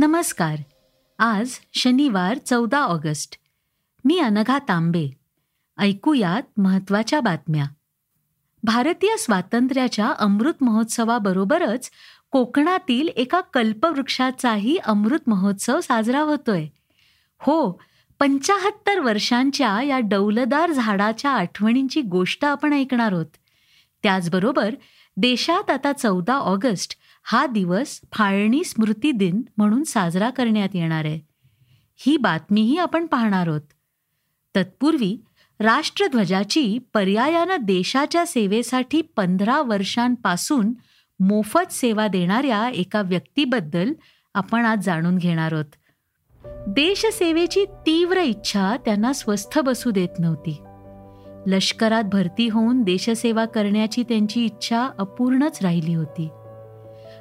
नमस्कार. आज शनिवार चौदा ऑगस्ट. मी अनघा तांबे. ऐकूयात महत्त्वाच्या बातम्या. भारतीय स्वातंत्र्याच्या अमृत महोत्सवाबरोबरच कोकणातील एका कल्पवृक्षाचाही अमृत महोत्सव साजरा होतोय. हो पंचाहत्तर वर्षांच्या या डौलदार झाडाच्या आठवणींची गोष्ट आपण ऐकणार आहोत. त्याचबरोबर देशात आता चौदा ऑगस्ट हा दिवस फाळणी स्मृती दिन म्हणून साजरा करण्यात येणार आहे. ही बातमीही आपण पाहणार आहोत. तत्पूर्वी राष्ट्रध्वजाची पर्यायानं देशाच्या सेवेसाठी पंधरा वर्षांपासून मोफत सेवा देणाऱ्या एका व्यक्तीबद्दल आपण आज जाणून घेणार आहोत. देशसेवेची तीव्र इच्छा त्यांना स्वस्थ बसू देत नव्हती. लष्करात भरती होऊन देशसेवा करण्याची त्यांची इच्छा अपूर्णच राहिली होती.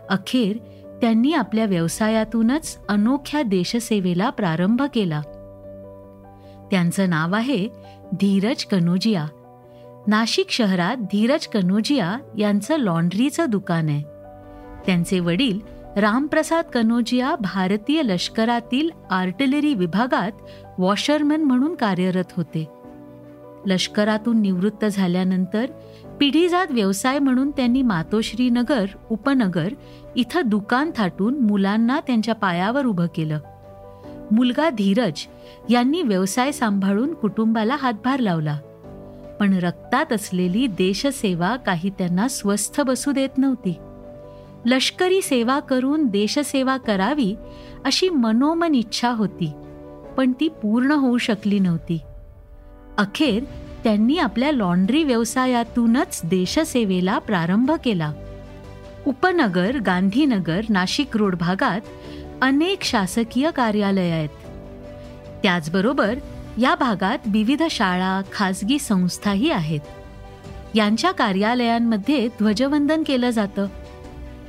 अखेर त्यांनी आपल्या व्यवसायातूनच अनोख्या देशसेवेला प्रारंभ केला. त्यांचं नाव आहे धीरज कनोजिया. नाशिक शहरात धीरज कनोजिया यांचं लॉन्ड्रीचं दुकान आहे. त्यांचे वडील रामप्रसाद कनोजिया भारतीय लष्करातील आर्टिलरी विभागात वॉशरमन म्हणून कार्यरत होते. लष्करातून निवृत्त झाल्यानंतर पिढीजात व्यवसाय म्हणून त्यांनी मातोश्री नगर उपनगर इथं दुकान थाटून मुलांना त्यांच्या पायावर उभं केलं. मुलगा धीरज यांनी व्यवसाय सांभाळून कुटुंबाला हातभार लावला. पण रक्तात असलेली देशसेवा काही त्यांना स्वस्थ बसू देत नव्हती. लष्करी सेवा करून देशसेवा करावी अशी मनोमन इच्छा होती पण ती पूर्ण होऊ शकली नव्हती. अखेर त्यांनी आपल्या लॉन्ड्री व्यवसायातूनच देशसेवेला प्रारंभ केला. उपनगर गांधीनगर नाशिक रोड भागात अनेक शासकीय कार्यालय आहेत. त्याचबरोबर या भागात विविध शाळा खाजगी संस्थाही आहेत. यांच्या कार्यालयांमध्ये ध्वजवंदन केलं जातं.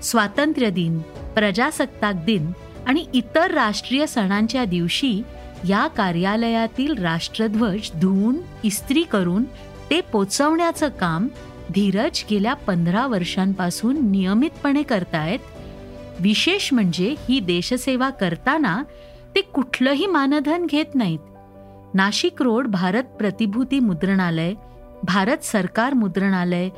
स्वातंत्र्य दिन प्रजासत्ताक दिन आणि इतर राष्ट्रीय सणांच्या दिवशी या कार्यालयातील राष्ट्रध्वज धुवून इस्त्री करून ते पोचवण्याचं काम धीरज गेल्या पंधरा वर्षांपासून नियमितपणे करतायत. विशेष म्हणजे ही देशसेवा करताना ते कुठलंही मानधन घेत नाहीत. नाशिक रोड भारत प्रतिभूती मुद्रणालय भारत सरकार मुद्रणालय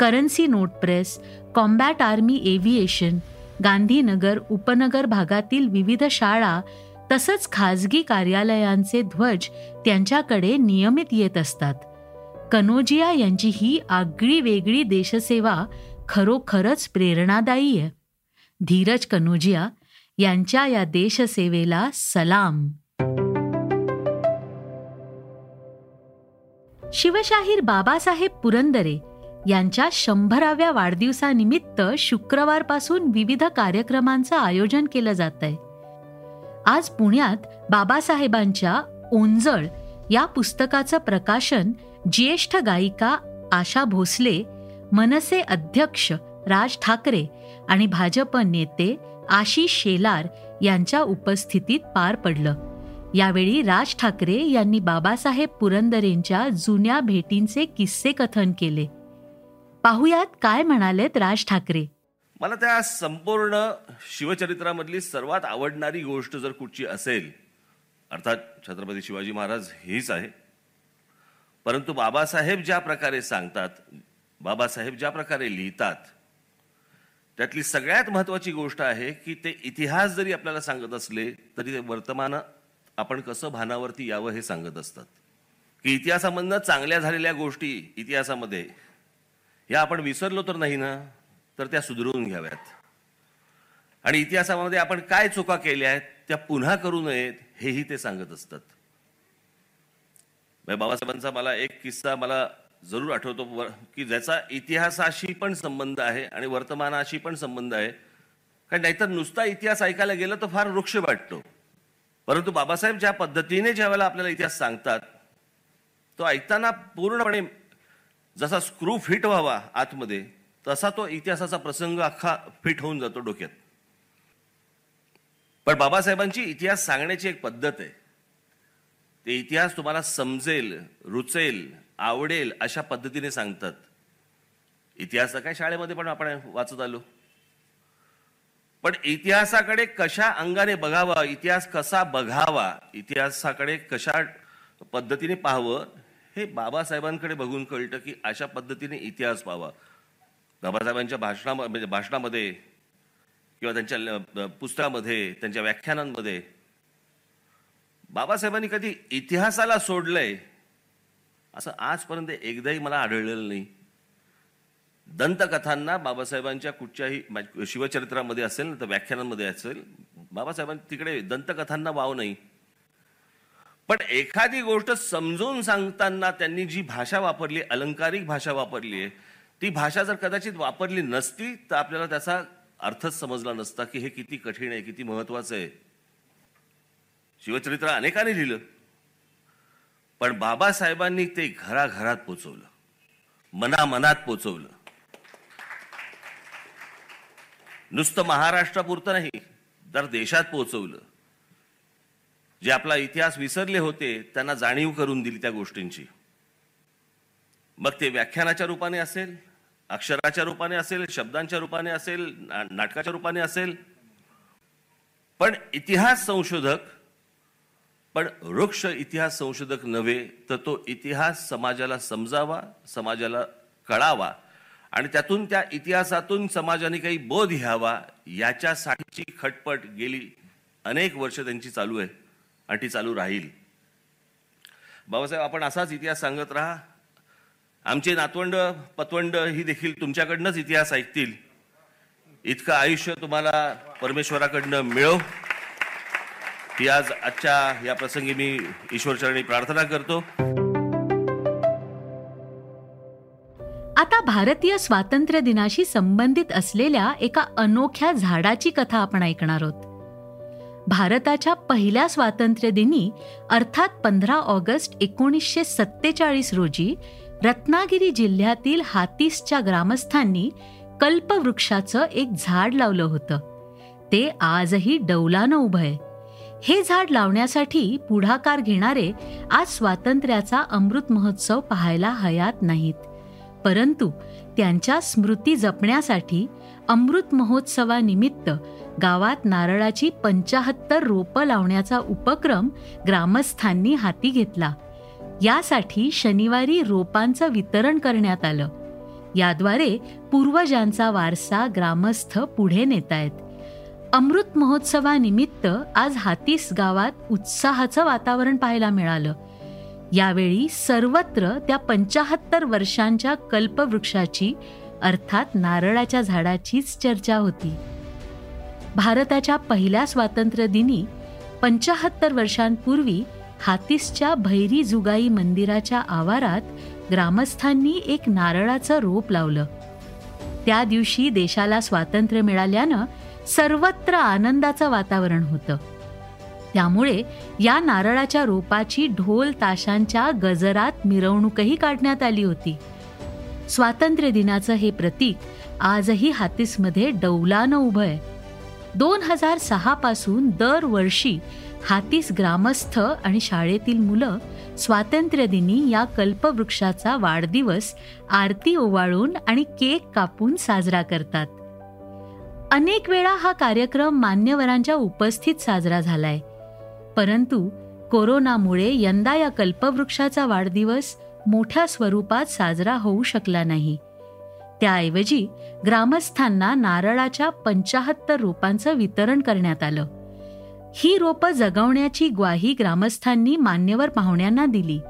currency note press combat army aviation Gandhinagar उपनगर भागातील विविध शाळा तसंच खाजगी कार्यालयांचे ध्वज त्यांच्याकडे नियमित येत असतात. कनोजिया यांची ही आगळी वेगळी देशसेवा खरोखरच प्रेरणादायी आहे. धीरज कनोजिया यांच्या या देशसेवेला सलाम. शिवशाहीर बाबासाहेब पुरंदरे यांच्या शंभराव्या वाढदिवसानिमित्त शुक्रवारपासून विविध कार्यक्रमांचं आयोजन केलं जात आहे आज पुण्यात बाबासाहेबांच्या ओंजळ या पुस्तकाचं प्रकाशन ज्येष्ठ गायिका आशा भोसले मनसे अध्यक्ष राज ठाकरे आणि भाजप नेते आशिष शेलार यांच्या उपस्थितीत पार पडलं. यावेळी राज ठाकरे यांनी बाबासाहेब पुरंदरेंच्या जुन्या भेटींचे किस्से कथन केले. पाहुयात काय म्हणालेत राज ठाकरे? मला त्या संपूर्ण शिवचरित्रामधली सर्वात आवडणारी गोष्ट जर कुठची असेल अर्थात छत्रपती शिवाजी महाराज हीच आहे. परंतु बाबासाहेब ज्या प्रकारे सांगतात बाबासाहेब ज्या प्रकारे लिहितात त्यातली सगळ्यात महत्वाची गोष्ट आहे की ते इतिहास जरी आपल्याला सांगत असले तरी ते वर्तमान आपण कसं भानावरती यावं हे सांगत असतात. की इतिहासामधनं चांगल्या झालेल्या गोष्टी इतिहासामध्ये या आपण विसरलो तर नाही ना? तर त्या सुधरवून घ्याव्यात. आणि इतिहासामध्ये आपण काय चुका केल्या आहेत त्या पुन्हा करू नयेत हेही ते सांगत असतात. म्हणजे बाबासाहेबांचा मला एक किस्सा मला जरूर आठवतो की ज्याचा इतिहासाशी पण संबंध आहे आणि वर्तमानाशी पण संबंध आहे. कारण नाहीतर नुसता इतिहास ऐकायला गेलं तर फार वृक्ष वाटतो. परंतु बाबासाहेब ज्या पद्धतीने ज्या वेळेला आपल्याला इतिहास सांगतात तो ऐकताना पूर्णपणे जसा स्क्रू फिट व्हावा आतमध्ये तसा तो इतिहासाचा प्रसंग अख्खा फिट होऊन जातो डोक्यात. पण बाबासाहेबांची इतिहास सांगण्याची एक पद्धत आहे. ते इतिहास तुम्हाला समजेल रुचेल आवडेल अशा पद्धतीने सांगतात. इतिहास काय शाळेमध्ये पण आपण वाचत आलो. पण इतिहासाकडे कशा अंगाने बघावा इतिहास कसा बघावा इतिहासाकडे कशा पद्धतीने पाहावं हे बाबासाहेबांकडे बघून कळतं की अशा पद्धतीने इतिहास पाहावा. बाबासाहेबांच्या भाषणामध्ये म्हणजे भाषणामध्ये किंवा त्यांच्या पुस्तकामध्ये त्यांच्या व्याख्यानांमध्ये बाबासाहेबांनी कधी इतिहासाला सोडलंय असं आजपर्यंत एकदाही मला आढळलेलं नाही. दंतकथांना बाबासाहेबांच्या कुठच्याही म्हणजे शिवचरित्रामध्ये असेल ना तर व्याख्यानांमध्ये असेल बाबासाहेबांनी तिकडे दंतकथांना वाव नाही. पण एखादी गोष्ट समजून सांगताना त्यांनी जी भाषा वापरली अलंकारिक भाषा वापरली आहे ती भाषा जर कदाचित वापरली नसती तर आपल्याला त्याचा अर्थच समजला नसता की हे किती कठीण आहे किती महत्वाचं आहे. शिवचरित्र अनेकांनी लिहिलं. पण बाबासाहेबांनी ते घराघरात पोचवलं. मनामनात पोचवलं. नुसतं महाराष्ट्रापुरतं नाही तर देशात पोचवलं. जे आपला इतिहास विसरले होते त्यांना जाणीव करून दिली त्या गोष्टींची. मग ते व्याख्यानाच्या रूपाने असेल? अक्षराच्या रूपाने असेल शब्दांच्या रूपाने असेल नाटकाच्या रूपाने असेल. पण इतिहास संशोधक पण वृक्ष इतिहास संशोधक नव्हे तर तो इतिहास समाजाला समजावा समाजाला कळावा आणि त्यातून त्या इतिहासातून समाजाने काही बोध घ्यावा याच्यासाठीची खटपट गेली अनेक वर्ष त्यांची चालू आहे आणि ती चालू राहील. बाबासाहेब आपण असाच इतिहास सांगत राहा. आमचे नातवंड पतवंड ही देखील तुमच्याकडनंच इतिहास ऐकतील. इतकं आयुष्य तुम्हाला परमेश्वराकडनं मिळो. ही आज आजच्या या प्रसंगी मी ईश्वरचरणी प्रार्थना करतो. आता भारतीय स्वातंत्र्य दिनाशी संबंधित असलेल्या एका अनोख्या झाडाची कथा आपण ऐकणार आहोत. भारताच्या पहिल्या स्वातंत्र्य दिनी अर्थात पंधरा ऑगस्ट एकोणीसशे सत्तेचाळीस रोजी रत्नागिरी जिल्ह्यातील हातीसच्या ग्रामस्थांनी कल्पवृक्षाचं एक झाड लावलं होतं. ते आजही डौलानं उभं आहे. हे झाड लावण्यासाठी पुढाकार घेणारे आज स्वातंत्र्याचा अमृत महोत्सव पाहायला हयात नाहीत. परंतु त्यांच्या स्मृती जपण्यासाठी अमृत महोत्सवानिमित्त गावात नारळाची पंचाहत्तर रोपं लावण्याचा उपक्रम ग्रामस्थांनी हाती घेतला. यासाठी शनिवारी रोपांचं वितरण करण्यात आलं. याद्वारे पूर्वजांचा वारसा ग्रामस्थ पुढे नेतायत. अमृत महोत्सवानिमित्त आज हातीस गावात उत्साहाचं वातावरण पाहायला मिळालं. यावेळी सर्वत्र त्या पंचाहत्तर वर्षांच्या कल्पवृक्षाची अर्थात नारळाच्या झाडाचीच चर्चा होती. भारताच्या पहिल्या स्वातंत्र्य दिनी पंचाहत्तर वर्षांपूर्वी हातीसच्या भैरी जुगाई मंदिराच्या आवारात ग्रामस्थांनी एक नारळाचं रोप लावलं. त्या दिवशी देशाला स्वातंत्र्य मिळाल्यानं सर्वत्र आनंदाचं वातावरण होतं. त्यामुळे या नारळाच्या रोपाची ढोल ताशांच्या गजरात मिरवणूकही काढण्यात आली होती. स्वातंत्र्य दिनाचं हे प्रतीक आजही हातीसमध्ये डौलानं उभं आहे. दोन हजार सहापासून दरवर्षी हातीस ग्रामस्थ आणि शाळेतील मुलं स्वातंत्र्यदिनी या कल्पवृक्षाचा वाढदिवस आरती ओवाळून आणि केक कापून साजरा करतात. अनेक वेळा हा कार्यक्रम मान्यवरांच्या उपस्थित साजरा झालाय. परंतु कोरोनामुळे यंदा या कल्पवृक्षाचा वाढदिवस मोठ्या स्वरूपात साजरा होऊ शकला नाही. त्याऐवजी ग्रामस्थांना नारळाच्या पंचाहत्तर रोपांचं वितरण करण्यात आलं. ही रोपं जगवण्याची ग्वाही ग्रामस्थांनी मान्यवर पाहुण्यांना दिली.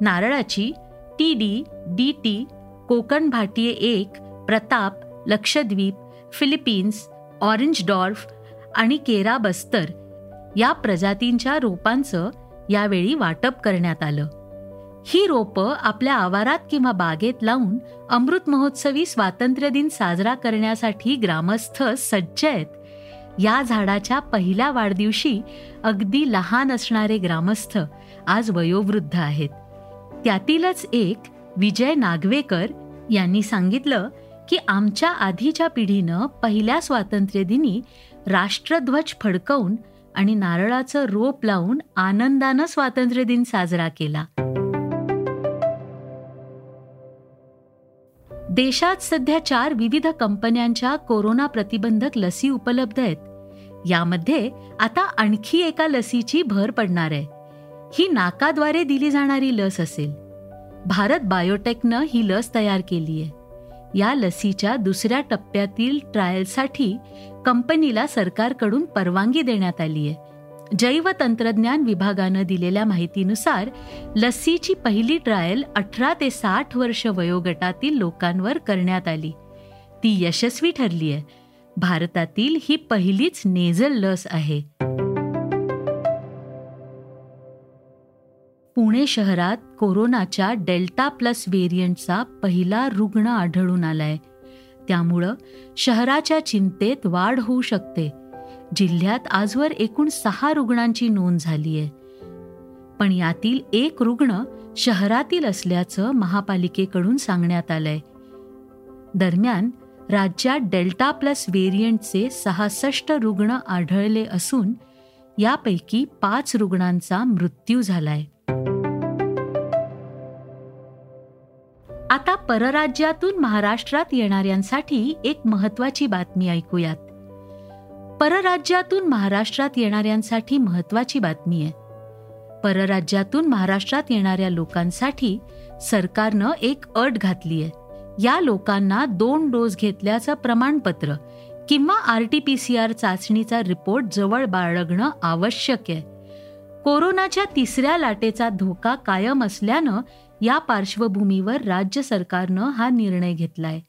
नारळाची T D D T Konkan Bhatye एक Pratap Lakshadweep Philippines orange dwarf आणि केरा बस्तर या प्रजातींच्या रोपांचं यावेळी वाटप करण्यात आलं. ही रोपं आपल्या आवारात किंवा बागेत लावून अमृत महोत्सवी स्वातंत्र्य दिन साजरा करण्यासाठी ग्रामस्थ सज्ज आहेत. या झाडाच्या पहिल्या वाढदिवशी अगदी लहान असणारे ग्रामस्थ आज वयोवृद्ध आहेत. त्यातीलच एक विजय नागवेकर यांनी सांगितलं की आमच्या आधीच्या पिढीनं पहिल्या स्वातंत्र्यदिनी राष्ट्रध्वज फडकवून आणि नारळाचं रोप लावून आनंदानं स्वातंत्र्य दिन साजरा केला. देशात सध्या चार विविध कंपन्यांच्या कोरोना प्रतिबंधक लसी उपलब्ध आहेत. यामध्ये आता आणखी एका लसीची भर पडणार आहे. ही नाकाद्वारे दिली जाणारी लस असेल. भारत बायोटेकनं ही लस तयार केली आहे. या लसीच्या दुसऱ्या टप्प्यातील ट्रायलसाठी कंपनीला सरकारकडून परवानगी देण्यात आली आहे. जैव तंत्रज्ञान विभागानं दिलेल्या माहितीनुसार लसीची पहिली ट्रायल अठरा ते साठ वर्ष वयोगटातील लोकांवर करण्यात आली. ती यशस्वी ठरली आहे. भारतातील ही पहिलीच नेझल लस आहे. पुणे शहरात कोरोनाच्या डेल्टा प्लस व्हेरियंटचा पहिला रुग्ण आढळून आलाय. त्यामुळं शहराच्या चिंतेत वाढ होऊ शकते. जिल्ह्यात आजवर एकूण सहा रुग्णांची नोंद झाली आहे. पण यातील एक रुग्ण शहरातील असल्याचं महापालिकेकडून सांगण्यात आलंय. दरम्यान राज्यात डेल्टा प्लस व्हेरियंटचे सहासष्ट रुग्ण आढळले असून यापैकी पाच रुग्णांचा मृत्यू झालाय. आता परराज्यातून महाराष्ट्रात येणाऱ्यांसाठी एक महत्वाची बातमी ऐकूयात. परराज्यातून महाराष्ट्रात येणाऱ्यांसाठी महत्वाची बातमी आहे. परराज्यातून महाराष्ट्रात येणाऱ्या लोकांसाठी सरकारनं एक अट घातली आहे. या लोकांना दोन डोस घेतल्याचं प्रमाणपत्र किंवा R T P C R चाचणीचा रिपोर्ट जवळ बाळगणं आवश्यक आहे. कोरोनाच्या तिसऱ्या लाटेचा धोका कायम असल्यानं या पार्श्वभूमीवर राज्य सरकारनं हा निर्णय घेतलाय.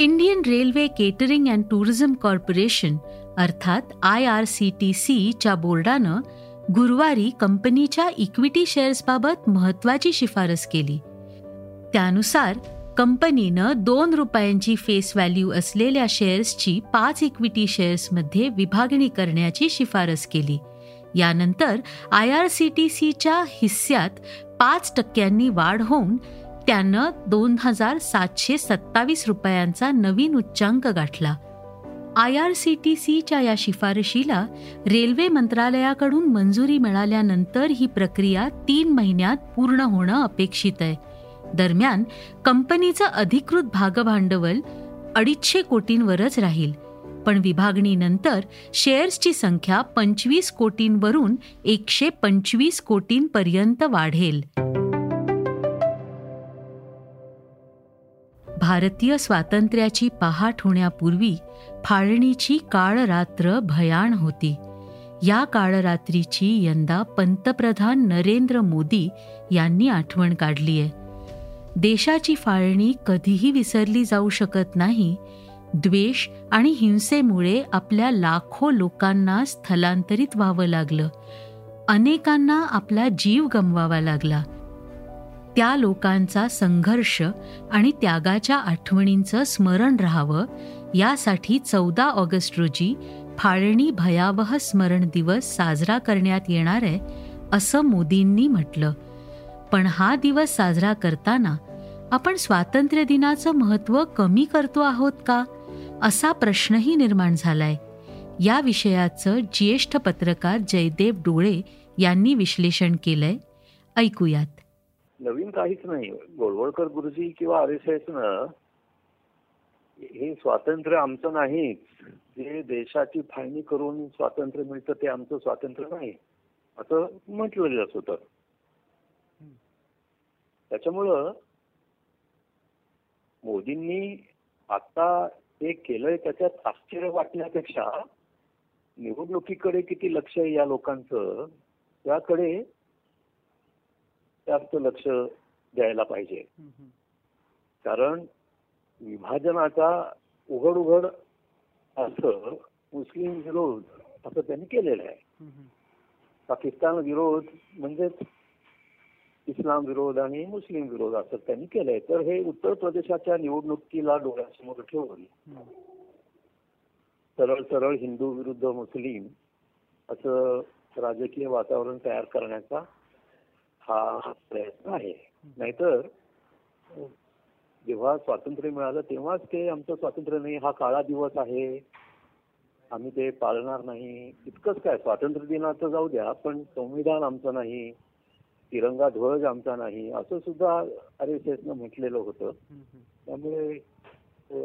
Indian railway catering and tourism corporation अर्थात आय आर सी टी सीच्या बोर्डानं गुरुवारी कंपनीच्या इक्विटी शेअर्सबाबत महत्वाची शिफारस केली. त्यानुसार कंपनीनं दोन रुपयांची फेस व्हॅल्यू असलेल्या शेअर्सची पाच इक्विटी शेअर्समध्ये विभागणी करण्याची शिफारस केली. यानंतर आय आर सी टी सीच्या हिस्स्यात पाच टक्क्यांनी वाढ होऊन त्यानं दोन हजार सातशे सत्तावीस रुपयांचा नवीन उच्चांक गाठला. आय आर सी टी सीच्या या शिफारशीला रेल्वे मंत्रालयाकडून मंजुरी मिळाल्यानंतर ही प्रक्रिया तीन महिन्यात पूर्ण होणं अपेक्षित आहे. दरम्यान कंपनीचं अधिकृत भागभांडवल अडीचशे कोटींवरच राहील. पण विभागणीनंतर शेअर्सची संख्या पंचवीस कोटींवरून एकशे पंचवीस कोटींपर्यंत वाढेल. भारतीय स्वातंत्र्याची पहाट होण्यापूर्वी फाळणीची काळरात्र भयाण होती. या काळरात्रीची यंदा पंतप्रधान नरेंद्र मोदी यांनी आठवण काढली आहे देशाची फाळणी कधीही विसरली जाऊ शकत नाही. द्वेष आणि हिंसेमुळे आपल्या लाखो लोकांना स्थलांतरित व्हावं लागलं. अनेकांना आपला जीव गमवावा लागला. त्या लोकांचा संघर्ष आणि त्यागाच्या आठवणींचं स्मरण राहावं यासाठी चौदा ऑगस्ट रोजी फाळणी भयावह स्मरण दिवस साजरा करण्यात येणार आहे असं मोदींनी म्हटलं. पण हा दिवस साजरा करताना आपण स्वातंत्र्य दिनाचं महत्त्व कमी करतो आहोत का? असा प्रश्नही निर्माण झालाय. या विषयाचं ज्येष्ठ पत्रकार जयदेव डोळे यांनी विश्लेषण केलंय. ऐकूयात. नवीन काहीच नाही. गोळवळकर गुरुजी किंवा आर एस एस हे स्वातंत्र्य आमचं नाहीच जे देशाची फाळणी करून स्वातंत्र्य मिळतं ते आमचं स्वातंत्र्य नाही. असं म्हटलं जात होत त्याच्यामुळं मोदींनी आता हे केलंय त्याच्यात आश्चर्य वाटण्यापेक्षा निवडणुकीकडे किती लक्ष आहे या लोकांचं त्याकडे जास्त लक्ष द्यायला पाहिजे. कारण विभाजनाचा उघड उघड असं मुस्लिम विरोध असं त्यांनी केलेलं आहे. पाकिस्तान विरोध म्हणजेच इस्लाम विरोध आणि मुस्लिम विरोध असं त्यांनी केलंय तर हे उत्तर प्रदेशाच्या निवडणुकीला डोळ्यासमोर ठेवून सरळ सरळ हिंदू विरुद्ध मुस्लिम असं राजकीय वातावरण तयार करण्याचा हा प्रयत्न आहे. नाहीतर जेव्हा स्वातंत्र्य मिळालं तेव्हाच ते आमचं स्वातंत्र्य नाही हा काळा दिवस आहे. आम्ही ते पाळणार नाही. इतकंच काय स्वातंत्र्य दिनाचं जाऊ द्या पण संविधान आमचं नाही. तिरंगा ध्वज आमचा नाही. असं सुद्धा आर एस एसनं म्हटलेलं होतं. त्यामुळे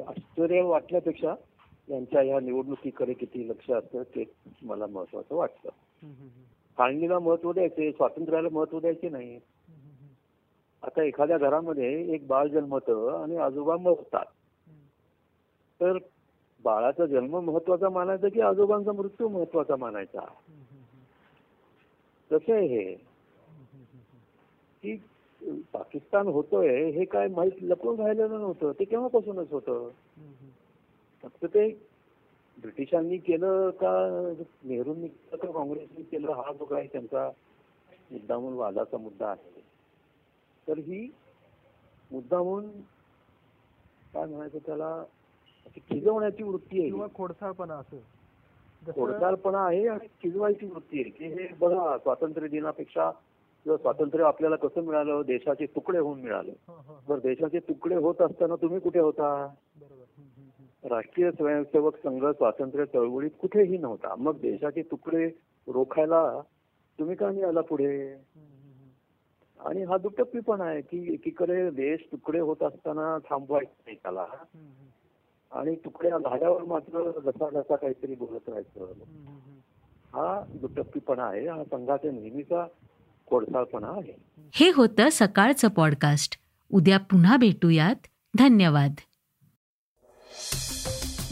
आश्चर्य वाटण्यापेक्षा यांच्या या निवडणुकीकडे किती लक्ष असतं ते मला महत्वाचं वाटतं. फाळणीला महत्त्व द्यायचे स्वातंत्र्याला महत्त्व द्यायचे नाही. आता एखाद्या घरामध्ये एक बाळ जन्मतं आणि आजोबा मरतात. तर बाळाचा जन्म महत्त्वाचा मानायचा की आजोबांचा मृत्यू महत्त्वाचा मानायचा? कसं आहे हे? की पाकिस्तान होतोय हे काय माहीत लपवून राहिलेलं नव्हतं. ते केव्हापासूनच होतं? फक्त ते ब्रिटिशांनी केलं का नेहरूंनी केलं का काँग्रेसनी केलं हा जो काही त्यांचा मुद्दामून वादाचा मुद्दा आहे. तर ही मुद्दामून काय म्हणायचं त्याला खिजवण्याची वृत्ती आहे. किंवा खोडसाळपणा असं. जसं- खोडसाळपणा आहे आणि खिजवायची वृत्ती आहे की हे बघा स्वातंत्र्य दिनापेक्षा किंवा स्वातंत्र्य आपल्याला कसं मिळालं देशाचे तुकडे होऊन मिळाले. तर देशाचे तुकडे होत असताना तुम्ही कुठे होता. राष्ट्रीय स्वयंसेवक संघ स्वातंत्र्य चळवळीत कुठेही नव्हता. मग देशाचे तुकडे रोखायला तुम्ही का नाही आला पुढे? आणि हा दुटप्पीपणा आहे की एकीकडे देश तुकडे होत असताना थांबवायचं नाही त्याला. आणि तुकड्या झाल्यावर मात्र जसा जसा काहीतरी बोलत राहायचं. हा दुटप्पीपणा आहे. हा संघाच्या नेहमीचा कोडसाळपणा आहे. हे होतं सकाळचं पॉडकास्ट उद्या पुन्हा भेटूयात. धन्यवाद.